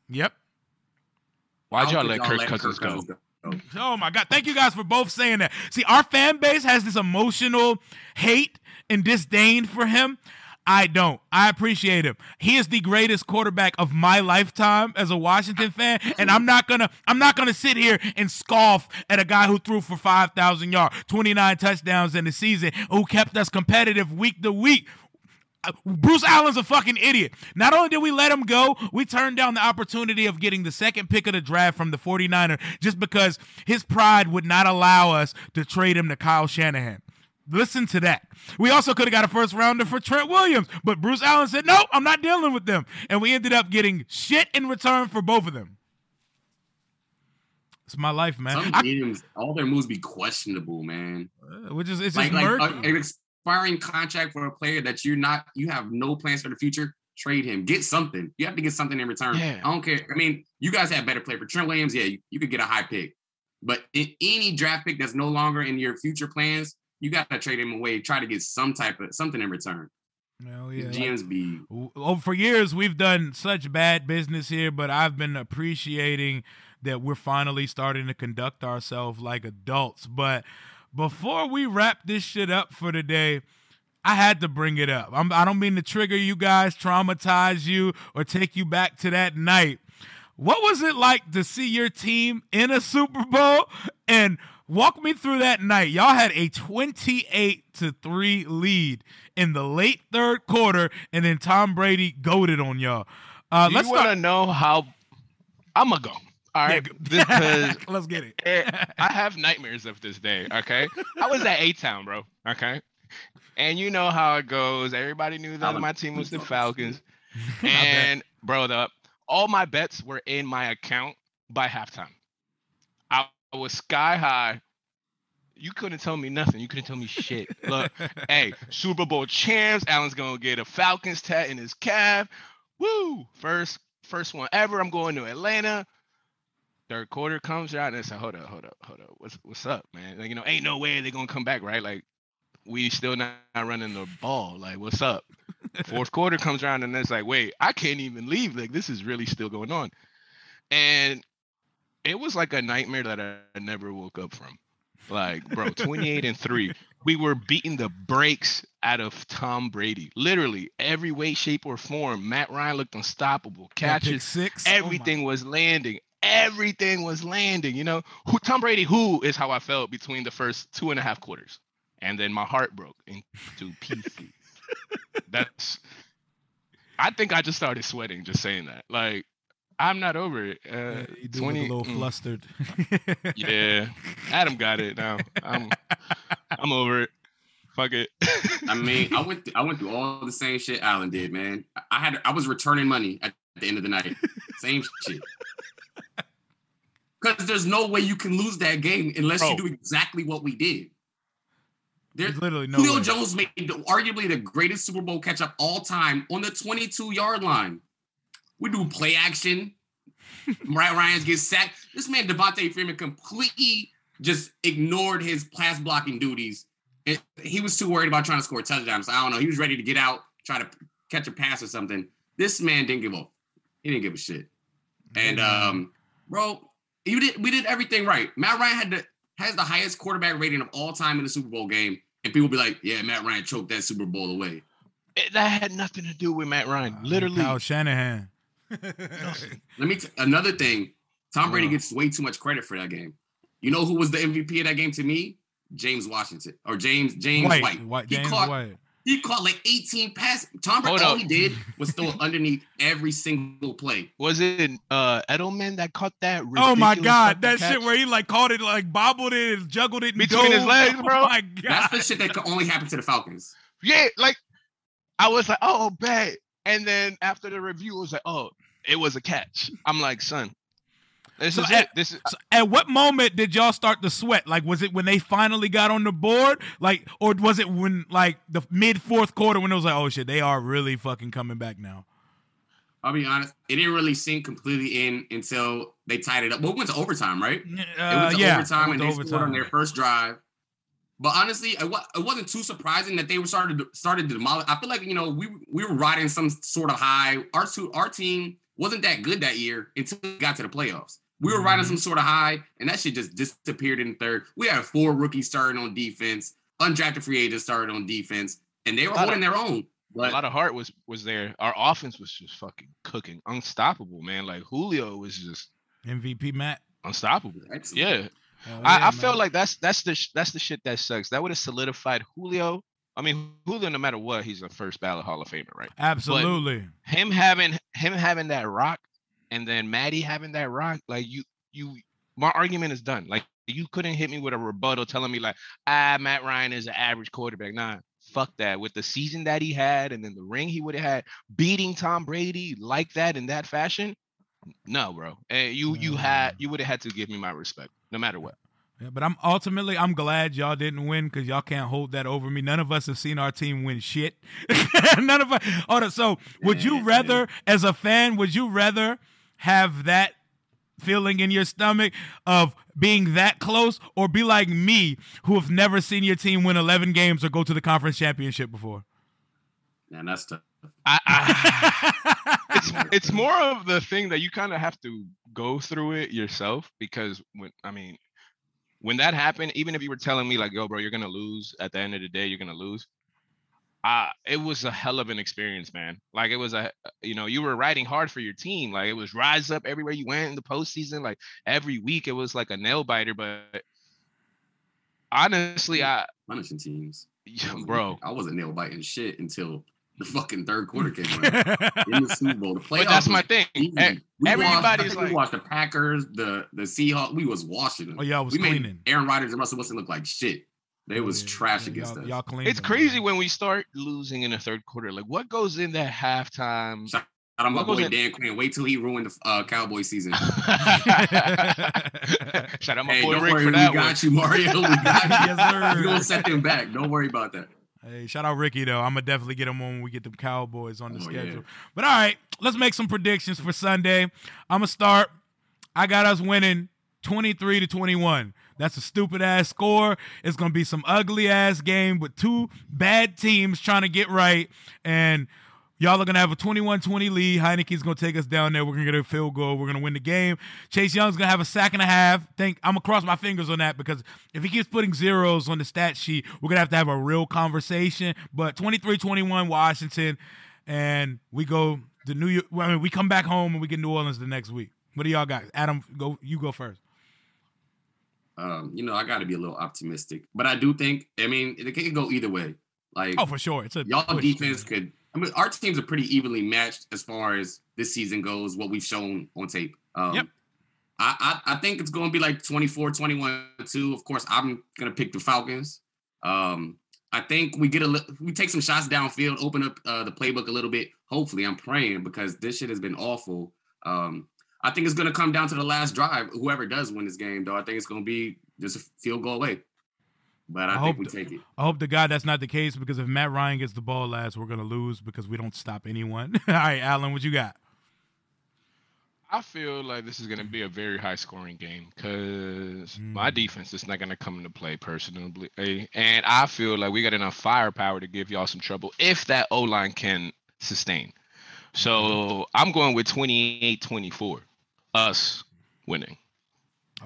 Speaker 2: Yep.
Speaker 3: Why'd y'all let Kirk Cousins go?
Speaker 4: go?
Speaker 2: Oh my God. Thank you guys for both saying that. See, our fan base has this emotional hate and disdain for him. I don't. I appreciate him. He is the greatest quarterback of my lifetime as a Washington fan, and I'm not gonna I'm not gonna sit here and scoff at a guy who threw for five thousand yards, 29 touchdowns in the season, who kept us competitive week to week. Uh, Bruce Allen's a fucking idiot. Not only did we let him go, we turned down the opportunity of getting the second pick of the draft from the 49er just because his pride would not allow us to trade him to Kyle Shanahan. Listen to that. We also could have got a first rounder for Trent Williams, but Bruce Allen said, nope, I'm not dealing with them. And we ended up getting shit in return for both of them. It's my life, man.
Speaker 4: Some
Speaker 2: I-
Speaker 4: teams, all their moves be questionable, man.
Speaker 2: uh, which is it's
Speaker 4: Like,
Speaker 2: just
Speaker 4: like
Speaker 2: murky.
Speaker 4: uh, an expiring contract for a player that you're not, you have no plans for the future. Trade him. Get something. You have to get something in return.
Speaker 3: Yeah.
Speaker 4: I don't care. I mean, you guys have better play for Trent Williams. Yeah, you, you could get a high pick, but in any draft pick that's no longer in your future plans, you got to trade him away. Try to get some type of something in return.
Speaker 2: Hell
Speaker 4: Yeah, GMs be
Speaker 2: Oh, for years we've done such bad business here, but I've been appreciating that we're finally starting to conduct ourselves like adults. But before we wrap this shit up for today, I had to bring it up. I'm, I don't mean to trigger you guys, traumatize you, or take you back to that night. What was it like to see your team in a Super Bowl and walk me through that night? Y'all had a 28 to 3 lead in the late third quarter, and then Tom Brady goaded on y'all. Uh,
Speaker 3: Do
Speaker 2: let's
Speaker 3: you want to know how? I'm gonna go. All right,
Speaker 2: Yeah, let's get it.
Speaker 3: Eh, I have nightmares of this day. Okay, I was at A Town, bro. Okay, and you know how it goes. Everybody knew that my team was the Falcons, and bro, the all my bets were in my account by halftime. I was sky high. You couldn't tell me nothing. You couldn't tell me shit. Look, hey, Super Bowl champs. Allen's gonna get a Falcons tat in his calf. Woo! First, first one ever. I'm going to Atlanta. Third quarter comes out and it's like, hold up, hold up, hold up. What's what's up, man? Like, you know, ain't no way they're gonna come back, right? Like, we still not running the ball. Like, what's up? Fourth quarter comes around and it's like, wait, I can't even leave. Like, this is really still going on. And it was like a nightmare that I never woke up from. Like, bro, 28 and 3. We were beating the brakes out of Tom Brady. Literally, every way, shape, or form. Matt Ryan looked unstoppable. Catches,
Speaker 2: six. oh
Speaker 3: everything was landing. Everything was landing. You know, who Tom Brady, who is how I felt between the first two and a half quarters. And then my heart broke into pieces. That's I think I just started sweating just saying that. Like, I'm not over it. Uh,
Speaker 2: Yeah, you do
Speaker 3: 20
Speaker 2: look a little
Speaker 3: mm.
Speaker 2: flustered.
Speaker 3: Yeah, Adam got it now. I'm I'm over it. Fuck it.
Speaker 4: I mean, I went th- I went through all the same shit Alan did, man. I- I had I was returning money at the end of the night. Same shit. Because there's no way you can lose that game unless you do exactly what we did. There,
Speaker 2: There's literally no
Speaker 4: Julio
Speaker 2: way.
Speaker 4: Jones made the, arguably the greatest Super Bowl catch up all time on the 22 yard line. We do play action. Mariah Ryan's gets sacked. This man Devonta Freeman completely just ignored his pass blocking duties. And he was too worried about trying to score touchdowns. I don't know. He was ready to get out, try to catch a pass or something. This man didn't give a he didn't give a shit. And um, bro, you did we did everything right. Matt Ryan had the has the highest quarterback rating of all time in the Super Bowl game. And people be like, yeah, Matt Ryan choked that Super Bowl away.
Speaker 3: It- that had nothing to do with Matt Ryan.
Speaker 2: Uh,
Speaker 3: Literally,
Speaker 2: Kyle Shanahan.
Speaker 4: Let me t- another thing. Tom Brady
Speaker 3: Uh.
Speaker 4: gets way too much credit for that game. You know who was the MVP of that game to me? James Washington or James James
Speaker 2: White,
Speaker 4: White.
Speaker 2: White,
Speaker 4: He
Speaker 2: James
Speaker 4: caught
Speaker 2: White.
Speaker 4: he caught like 18 passes. Tom Brady all he did was throw underneath every single play.
Speaker 3: was it uh Edelman that caught that?
Speaker 2: Oh my god, that
Speaker 3: fucking
Speaker 2: shit where he like caught it, like bobbled it, and juggled it and
Speaker 3: Between his
Speaker 2: dove.
Speaker 3: legs,
Speaker 2: Oh
Speaker 3: bro.
Speaker 2: my god,
Speaker 4: That's the shit that could only happen to the Falcons.
Speaker 3: Yeah, like I was like, oh, bet. And then after the review, it was like, oh, it was a catch. I'm like, son, this
Speaker 2: So
Speaker 3: is
Speaker 2: at-
Speaker 3: it. This is
Speaker 2: So at what moment did y'all start to sweat? Like, was it when they finally got on the board? Like, or was it when like the mid fourth quarter when it was like, oh shit, they are really fucking coming back now?
Speaker 4: I'll be honest, it didn't really sink completely in until they tied it up. Well, it went to overtime, right?
Speaker 2: Uh,
Speaker 4: It went to
Speaker 2: yeah,
Speaker 4: overtime
Speaker 2: it
Speaker 4: and
Speaker 2: went
Speaker 4: they
Speaker 2: to
Speaker 4: scored on their first drive. But honestly, it, wasn't too surprising that they were started to, started to demolish. I feel like you know we we were riding some sort of high. Our two our team wasn't that good that year until we got to the playoffs. We were riding
Speaker 2: Mhm.
Speaker 4: some sort of high, and that shit just disappeared in third. We had four rookies starting on defense, undrafted free agents started on defense, and they were
Speaker 3: lot of-
Speaker 4: holding their own. But
Speaker 3: a lot of heart was was there. Our offense was just fucking cooking, unstoppable, man. Like Julio was just
Speaker 2: MVP Matt.
Speaker 3: unstoppable.
Speaker 4: excellent.
Speaker 3: Yeah,
Speaker 2: Hell
Speaker 3: I,
Speaker 2: yeah,
Speaker 3: I felt like that's that's the that's the shit that sucks. That would have solidified Julio. I mean, Julio, no matter what, he's a first ballot Hall of Famer, right?
Speaker 2: absolutely.
Speaker 3: Him having him having that rock, and then Maddie having that rock, like you you, my argument is done. Like you couldn't hit me with a rebuttal telling me like, ah, Matt Ryan is an average quarterback. Nah, fuck that. With the season that he had, and then the ring he would have had, beating Tom Brady like that in that fashion. No, bro. Eh, you you had you would have had to give me my respect, no matter what.
Speaker 2: Yeah, but I'm ultimately I'm glad y'all didn't win because y'all can't hold that over me. None of us have seen our team win shit. None of us. Hold on. So would you rather, as a fan, would you rather have that feeling in your stomach of being that close, or be like me, who have never seen your team win 11 games or go to the conference championship before?
Speaker 4: Man, that's tough.
Speaker 3: I, I it's it's more of the thing that you kind of have to go through it yourself because when I mean when that happened, even if you were telling me like, "Yo, bro, you're gonna lose at the end of the day, you're gonna lose," uh, it was a hell of an experience, man. Like it was a, you know, you were riding hard for your team. Like it was rise up everywhere you went in the postseason. Like every week, it was like a nail biter. But honestly, I,
Speaker 4: punishing teams.
Speaker 3: Bro,
Speaker 4: I wasn't nail biting shit until the fucking third quarter came around. in the Super Bowl. The playoffs.
Speaker 3: but that's my thing.
Speaker 4: easy. We watched-
Speaker 3: everybody's
Speaker 4: think
Speaker 3: like-
Speaker 4: we watched the Packers, the the Seahawks. We was washing them.
Speaker 2: oh, y'all was
Speaker 4: we
Speaker 2: cleaning.
Speaker 4: made Aaron Rodgers and Russell Wilson look like shit. They was
Speaker 2: Yeah,
Speaker 4: trash
Speaker 2: yeah,
Speaker 4: against
Speaker 2: y'all,
Speaker 4: us.
Speaker 2: Y'all cleaned
Speaker 3: It's
Speaker 2: them,
Speaker 3: crazy
Speaker 2: man.
Speaker 3: when we start losing in the third quarter. Like, what goes in that halftime?
Speaker 4: Shout out my
Speaker 3: What was
Speaker 4: boy
Speaker 3: it?
Speaker 4: Dan Quinn. Wait till he ruined the uh, Cowboy season.
Speaker 3: Shout out my
Speaker 4: hey,
Speaker 3: boy
Speaker 4: don't
Speaker 3: Rick
Speaker 4: worry,
Speaker 3: for
Speaker 4: we
Speaker 3: that
Speaker 4: got
Speaker 3: one.
Speaker 4: you, Mario. We got you.
Speaker 2: Yes, sir.
Speaker 4: We're gonna set them back. Don't worry about that.
Speaker 2: Hey, shout out Ricky though. I'm gonna definitely get him on when we get the Cowboys on the
Speaker 4: Oh, yeah.
Speaker 2: schedule. But all right, let's make some predictions for Sunday. I'm gonna start. I got us winning 23 to 21. That's a stupid ass score. It's gonna be some ugly ass game with two bad teams trying to get right, and y'all are gonna have a 21-20 lead. Heinicke's gonna take us down there. We're gonna get a field goal. We're gonna win the game. Chase Young's gonna have a sack and a half. Think I'm gonna cross my fingers on that because if he keeps putting zeros on the stat sheet, we're gonna have to have a real conversation. But 23-21 Washington, and we go to New York. Well, I mean, we come back home and we get New Orleans the next week. What do y'all got? Adam, go. You go first.
Speaker 4: Um, you know, I got to be a little optimistic, but I do think. I mean, it can go either way. Like,
Speaker 2: Oh, for sure. It's a
Speaker 4: y'all
Speaker 2: push.
Speaker 4: defense could. I mean, our teams are pretty evenly matched as far as this season goes. What we've shown on tape. Um,
Speaker 2: Yep.
Speaker 4: I, I I think it's going to be like 24, 21, 2. Of course, I'm going to pick the Falcons. Um, I think we get a we take some shots downfield, open up uh, the playbook a little bit. Hopefully, I'm praying because this shit has been awful. Um, I think it's going to come down to the last drive. Whoever does win this game, though, I think it's going to be just a field goal away. But I,
Speaker 2: I
Speaker 4: think
Speaker 2: hope
Speaker 4: we
Speaker 2: th-
Speaker 4: take it.
Speaker 2: I hope to God that's not the case because if Matt Ryan gets the ball last, we're gonna lose because we don't stop anyone. All right, Alan, what you got?
Speaker 3: I feel like this is going to be a very high scoring game because my
Speaker 2: Mm.
Speaker 3: defense is not going to come into play personally. And I feel like we got enough firepower to give y'all some trouble if that O line can sustain. So I'm going with 28 24, us winning.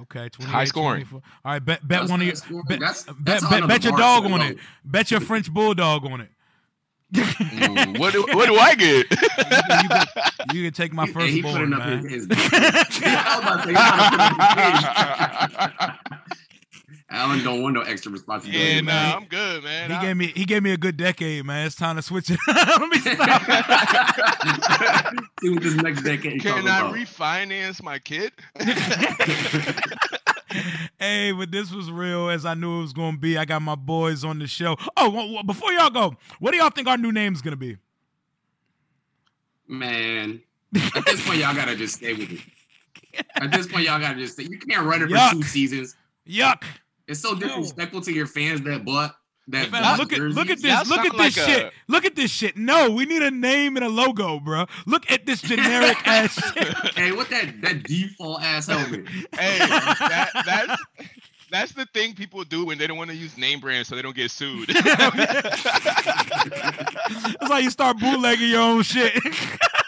Speaker 2: Okay, 28,
Speaker 3: high scoring.
Speaker 2: 24. All right, bet bet
Speaker 4: That's
Speaker 2: one of your bet,
Speaker 4: That's-
Speaker 2: bet,
Speaker 4: that's
Speaker 2: bet, bet your dog on it. Bet your French bulldog on it.
Speaker 3: Mm, what do what do I get?
Speaker 2: you, can, you can take my
Speaker 4: He- he
Speaker 2: firstborn,
Speaker 4: putting
Speaker 2: man.
Speaker 4: his, his I was about to say, he trying to put up his kids. Don't want no extra responsibility.
Speaker 3: yeah,
Speaker 4: man.
Speaker 3: nah, I'm good, man.
Speaker 2: He
Speaker 3: I-
Speaker 2: gave me he gave me a good decade, man. It's time to switch it. Let me stop.
Speaker 4: See what this next decade
Speaker 3: Can
Speaker 4: talking
Speaker 3: I
Speaker 4: about.
Speaker 3: refinance my kid?
Speaker 2: hey, but this was real as I knew it was gonna be. I got my boys on the show. Oh, well, well, before y'all go, what do y'all think our new name's gonna be?
Speaker 4: Man, at this point, y'all gotta just stay with it. At this point, y'all gotta just stay. You can't run it for two seasons.
Speaker 2: Yuck!
Speaker 4: It's so disrespectful to your fans that bought that. Bought
Speaker 2: look at look at this.
Speaker 3: Y'all
Speaker 2: Look at this
Speaker 3: like
Speaker 2: shit.
Speaker 3: a-
Speaker 2: Look at this shit. No, we need a name and a logo, bro. Look at this generic ass shit.
Speaker 4: Hey, what that that default ass helmet?
Speaker 3: hey, that, that's that's the thing people do when they don't want to use name brands so they don't get sued.
Speaker 2: That's how you start bootlegging your own shit.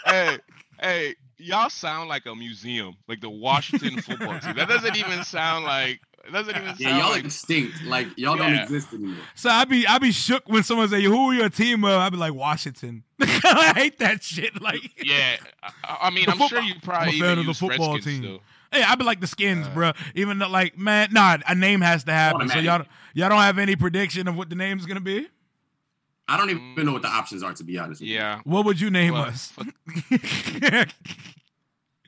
Speaker 3: hey, hey, y'all sound like a museum, like the Washington football team. That doesn't even sound like. It doesn't even sound
Speaker 4: Yeah, y'all
Speaker 3: like.
Speaker 4: extinct. Like y'all don't exist anymore.
Speaker 2: so I be I be shook when someone say, "Who are your team of?" I be like Washington. I hate that shit. Like,
Speaker 3: yeah, I, I mean, I'm
Speaker 2: football-
Speaker 3: sure you probably
Speaker 2: I'm a
Speaker 3: even
Speaker 2: fan of the
Speaker 3: use
Speaker 2: football
Speaker 3: Redskins
Speaker 2: team.
Speaker 3: still.
Speaker 2: Hey, I be like the skins,
Speaker 3: Uh,
Speaker 2: bro. Even though, like, man, nah, a name has to happen. So y'all, y'all don't have any prediction of what the name's gonna be.
Speaker 4: I don't even know what the options are to be honest. With you.
Speaker 3: Yeah,
Speaker 2: What would you name
Speaker 3: Well,
Speaker 2: us?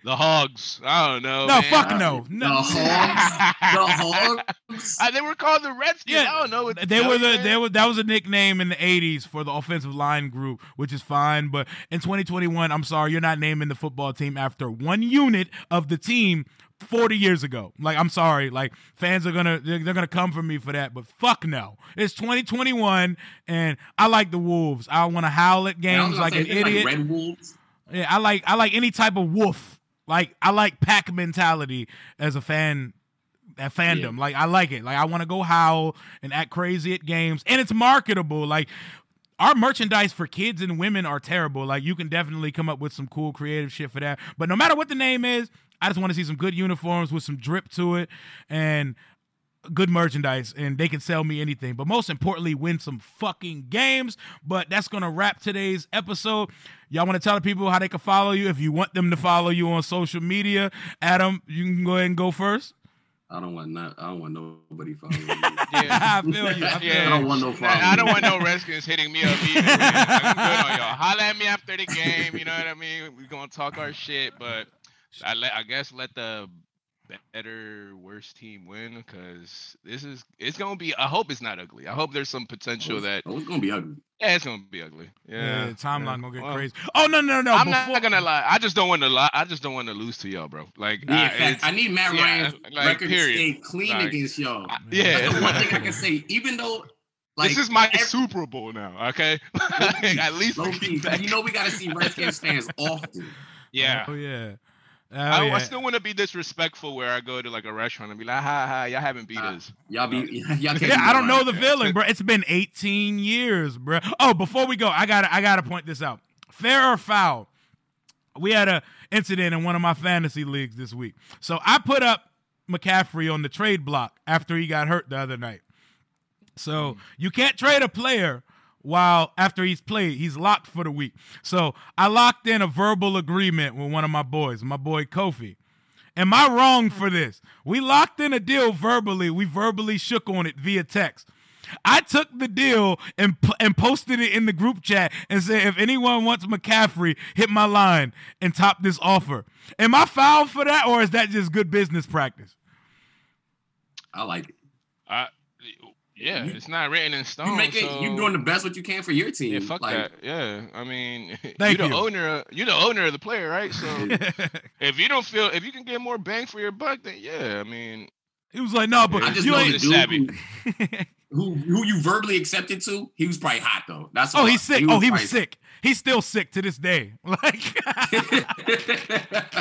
Speaker 3: the Hogs. I don't know.
Speaker 2: no,
Speaker 3: man.
Speaker 2: fuck
Speaker 3: I-
Speaker 2: no,
Speaker 4: The
Speaker 2: no.
Speaker 4: Hogs. The Hogs.
Speaker 3: Uh, they were called the Redskins.
Speaker 2: Yeah,
Speaker 3: I don't know. What
Speaker 2: They were the
Speaker 3: man.
Speaker 2: they were that was a nickname in the '80s for the offensive line group, which is fine. But in 2021, I'm sorry, you're not naming the football team after one unit of the team 40 years ago. Like, I'm sorry, like fans are gonna they're, they're gonna come for me for that, but fuck no. It's 2021, and I like the Wolves. I want to howl at
Speaker 4: Yeah, I was
Speaker 2: games
Speaker 4: gonna
Speaker 2: like
Speaker 4: say,
Speaker 2: an
Speaker 4: they're
Speaker 2: idiot.
Speaker 4: Red Wolves.
Speaker 2: Yeah, I like I like any type of wolf. Like I like pack mentality as a fan. That fandom,
Speaker 4: Yeah.
Speaker 2: like I like it. Like I want to go howl and act crazy at games, and it's marketable. Like our merchandise for kids and women are terrible. Like you can definitely come up with some cool creative shit for that. But no matter what the name is, I just want to see some good uniforms with some drip to it and good merchandise and they can sell me anything. But most importantly, win some fucking games. But that's gonna wrap today's episode. Y'all want to tell the people how they can follow you if you want them to follow you on social media. Adam, you can go ahead and go first.
Speaker 4: I don't want not. I don't want nobody following me. yeah.
Speaker 2: I feel you. I feel
Speaker 3: Yeah.
Speaker 4: I don't want no
Speaker 3: I,
Speaker 4: following.
Speaker 3: I don't want no Redskins hitting me up either. man. I'm good on y'all. Holla at me after the game. You know what I mean? We're gonna talk our shit, but I let I guess let the better worst team win because this is it's gonna be. I hope it's not ugly. I hope there's some oh, potential that
Speaker 4: Oh, it's gonna be ugly.
Speaker 3: yeah, it's gonna be ugly.
Speaker 2: Yeah,
Speaker 3: Yeah,
Speaker 2: timeline
Speaker 3: yeah.
Speaker 2: gonna get
Speaker 3: Well,
Speaker 2: crazy. Oh no no no!
Speaker 3: I'm
Speaker 2: before-
Speaker 3: not gonna lie. I just don't want to lie. I just don't want to lose to y'all, bro. Like,
Speaker 4: Yeah,
Speaker 3: I,
Speaker 4: I need Matt
Speaker 3: yeah,
Speaker 4: Ryan's
Speaker 3: like,
Speaker 4: record
Speaker 3: period.
Speaker 4: to stay clean
Speaker 3: Like,
Speaker 4: against y'all.
Speaker 3: I-
Speaker 4: That's
Speaker 3: yeah.
Speaker 4: the one thing I can say. Even though, like,
Speaker 3: this is my
Speaker 4: every-
Speaker 3: Super Bowl now. Okay, at least
Speaker 4: low
Speaker 3: keep
Speaker 4: key, 'cause you know we gotta see Redskins fans often.
Speaker 3: yeah.
Speaker 2: Oh yeah. Oh,
Speaker 3: I,
Speaker 2: yeah.
Speaker 3: I still want to be disrespectful where I go to like a restaurant and be like, "Ha ha, y'all haven't beat
Speaker 4: Ah.
Speaker 3: us."
Speaker 4: Y'all be y'all can't.
Speaker 2: Yeah,
Speaker 4: do
Speaker 2: I don't know
Speaker 4: right.
Speaker 2: the feeling, bro. It's been 18 years, bro. Oh, before we go, I got to I got to point this out. Fair or foul? We had a incident in one of my fantasy leagues this week. So I put up McCaffrey on the trade block after he got hurt the other night. So you can't trade a player while after he's played, he's locked for the week. So I locked in a verbal agreement with one of my boys, my boy Kofi. Am I wrong for this? We locked in a deal verbally. We verbally shook on it via text. I took the deal and and posted it in the group chat and said, if anyone wants McCaffrey, hit my line and top this offer. Am I foul for that, or is that just good business practice?
Speaker 4: I like it.
Speaker 3: I, yeah,
Speaker 4: You-
Speaker 3: it's not written in stone.
Speaker 4: You make it.
Speaker 3: so-
Speaker 4: You doing the best what you can for your team.
Speaker 3: Yeah, fuck
Speaker 4: like,
Speaker 3: that. Yeah, I mean,
Speaker 2: Thank
Speaker 3: you're the
Speaker 2: you.
Speaker 3: owner. Of, you're the owner of the player, right? So if you don't feel, if you can get more bang for your buck, then yeah, I mean,
Speaker 2: he was like, no, but
Speaker 4: I just
Speaker 2: you
Speaker 4: know
Speaker 2: ain't.
Speaker 4: the
Speaker 3: savvy.
Speaker 4: dude who, who who you verbally accepted to. He was probably hot though. That's
Speaker 2: oh,
Speaker 4: all.
Speaker 2: he's sick. oh, he was
Speaker 4: probably-
Speaker 2: sick. He's still sick to this day. Like,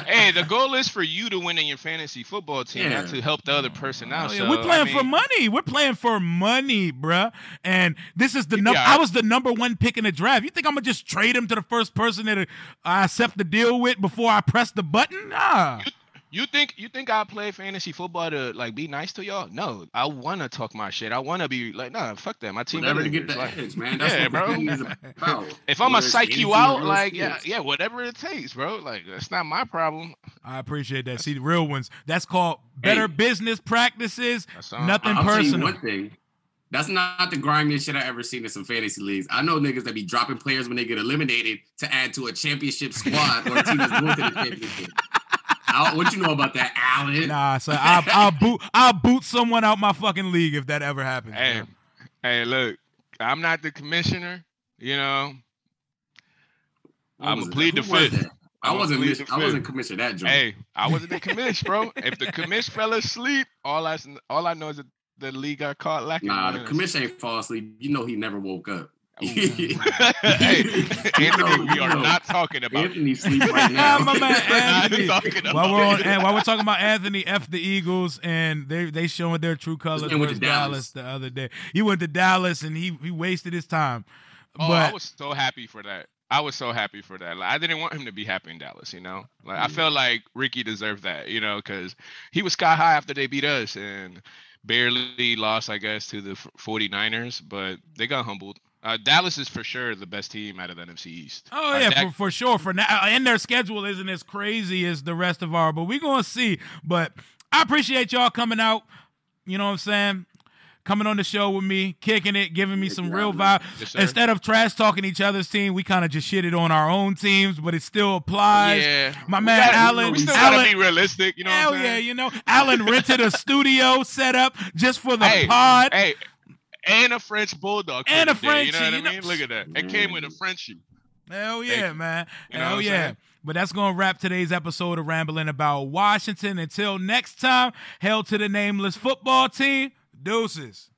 Speaker 3: hey, the goal is for you to win in your fantasy football team, not to help the other person out.
Speaker 2: Oh, yeah,
Speaker 3: so,
Speaker 2: we're playing
Speaker 3: I
Speaker 2: for money. We're playing for money, bruh. And this is the number.
Speaker 3: I-
Speaker 2: I was the number one pick in the draft. You think I'm gonna just trade him to the first person that uh, I accept the deal with before I press the button? Nah.
Speaker 3: You think you think I play fantasy football to like be nice to y'all? No, I want to talk my shit. I want to be like, nah, fuck that. My team.
Speaker 4: Whatever to get
Speaker 3: than
Speaker 4: the
Speaker 3: this. Like,
Speaker 4: edge, man. That's
Speaker 3: yeah,
Speaker 4: what
Speaker 3: bro.
Speaker 4: competing is about.
Speaker 3: if I'm gonna
Speaker 4: Whether
Speaker 3: psych you out, like yeah,
Speaker 4: sports.
Speaker 3: yeah, whatever it takes, bro. Like that's not my problem.
Speaker 2: I appreciate that. See the real ones. That's called better
Speaker 4: Hey.
Speaker 2: business practices. Nothing
Speaker 4: I'll tell you
Speaker 2: personal.
Speaker 4: one thing. That's not the grimiest shit I ever seen in some fantasy leagues. I know niggas that be dropping players when they get eliminated to add to a championship squad or a team that's going to the championship. Al, what you know about that, Allen?
Speaker 2: Nah, so I'll, I'll boot I'll boot someone out my fucking league if that ever happens.
Speaker 3: Hey,
Speaker 2: bro.
Speaker 3: hey, look, I'm not the commissioner. You know, I'ma
Speaker 4: was
Speaker 3: plead the fifth.
Speaker 4: that? I
Speaker 3: I'ma
Speaker 4: wasn't.
Speaker 3: plead
Speaker 4: mis-
Speaker 3: the
Speaker 4: I wasn't
Speaker 3: fifth.
Speaker 4: commissioned that joint.
Speaker 3: Hey, I wasn't the commish, bro. If the commish fell asleep, all I s- all I know is that the league got caught lacking.
Speaker 4: nah, the
Speaker 3: winners.
Speaker 4: commission ain't fall asleep. You know he never woke up.
Speaker 3: hey, Anthony, we are not talking about.
Speaker 4: Anthony sleep right now.
Speaker 2: My man
Speaker 3: We're not
Speaker 2: Anthony.
Speaker 3: talking about
Speaker 2: While we're on, and while we're talking about Anthony F the Eagles, and they they showing their true colors
Speaker 4: man went to
Speaker 2: Dallas.
Speaker 4: Dallas.
Speaker 2: the other day. He went to Dallas and he he wasted his time.
Speaker 3: Oh,
Speaker 2: but
Speaker 3: I was so happy for that. I was so happy for that. Like, I didn't want him to be happy in Dallas, you know. Like I felt like Ricky deserved that, you know, because he was sky high after they beat us and barely lost, I guess, to the f- 49ers, but they got humbled. Uh, Dallas is for sure the best team out of the NFC East.
Speaker 2: Oh
Speaker 3: Uh,
Speaker 2: yeah,
Speaker 3: Dak-
Speaker 2: for, for sure. For now, and their schedule isn't as crazy as the rest of our, but we're gonna see. But I appreciate y'all coming out. You know what I'm saying? Coming on the show with me, kicking it, giving me
Speaker 4: Yeah,
Speaker 2: some real
Speaker 4: man.
Speaker 2: vibe.
Speaker 3: Yes.
Speaker 2: Instead of trash talking each other's team, we kind of just shitted on our own teams, but it still applies.
Speaker 3: yeah,
Speaker 2: My
Speaker 3: We
Speaker 2: man
Speaker 3: gotta-
Speaker 2: Allen-
Speaker 3: We still
Speaker 2: Allen-
Speaker 3: gotta be realistic, you know.
Speaker 2: Hell
Speaker 3: what I'm
Speaker 2: yeah, you know, Allen rented a studio setup just for the
Speaker 3: Hey,
Speaker 2: pod.
Speaker 3: Hey, and a French bulldog.
Speaker 2: And a
Speaker 3: day, You know what I
Speaker 2: you know-
Speaker 3: mean? Look at that. It mm. came with a Frenchie.
Speaker 2: Hell yeah, man.
Speaker 3: You know
Speaker 2: Hell yeah.
Speaker 3: saying?
Speaker 2: But that's going to wrap today's episode of Rambling About Washington. Until next time, hell to the nameless football team. Deuces.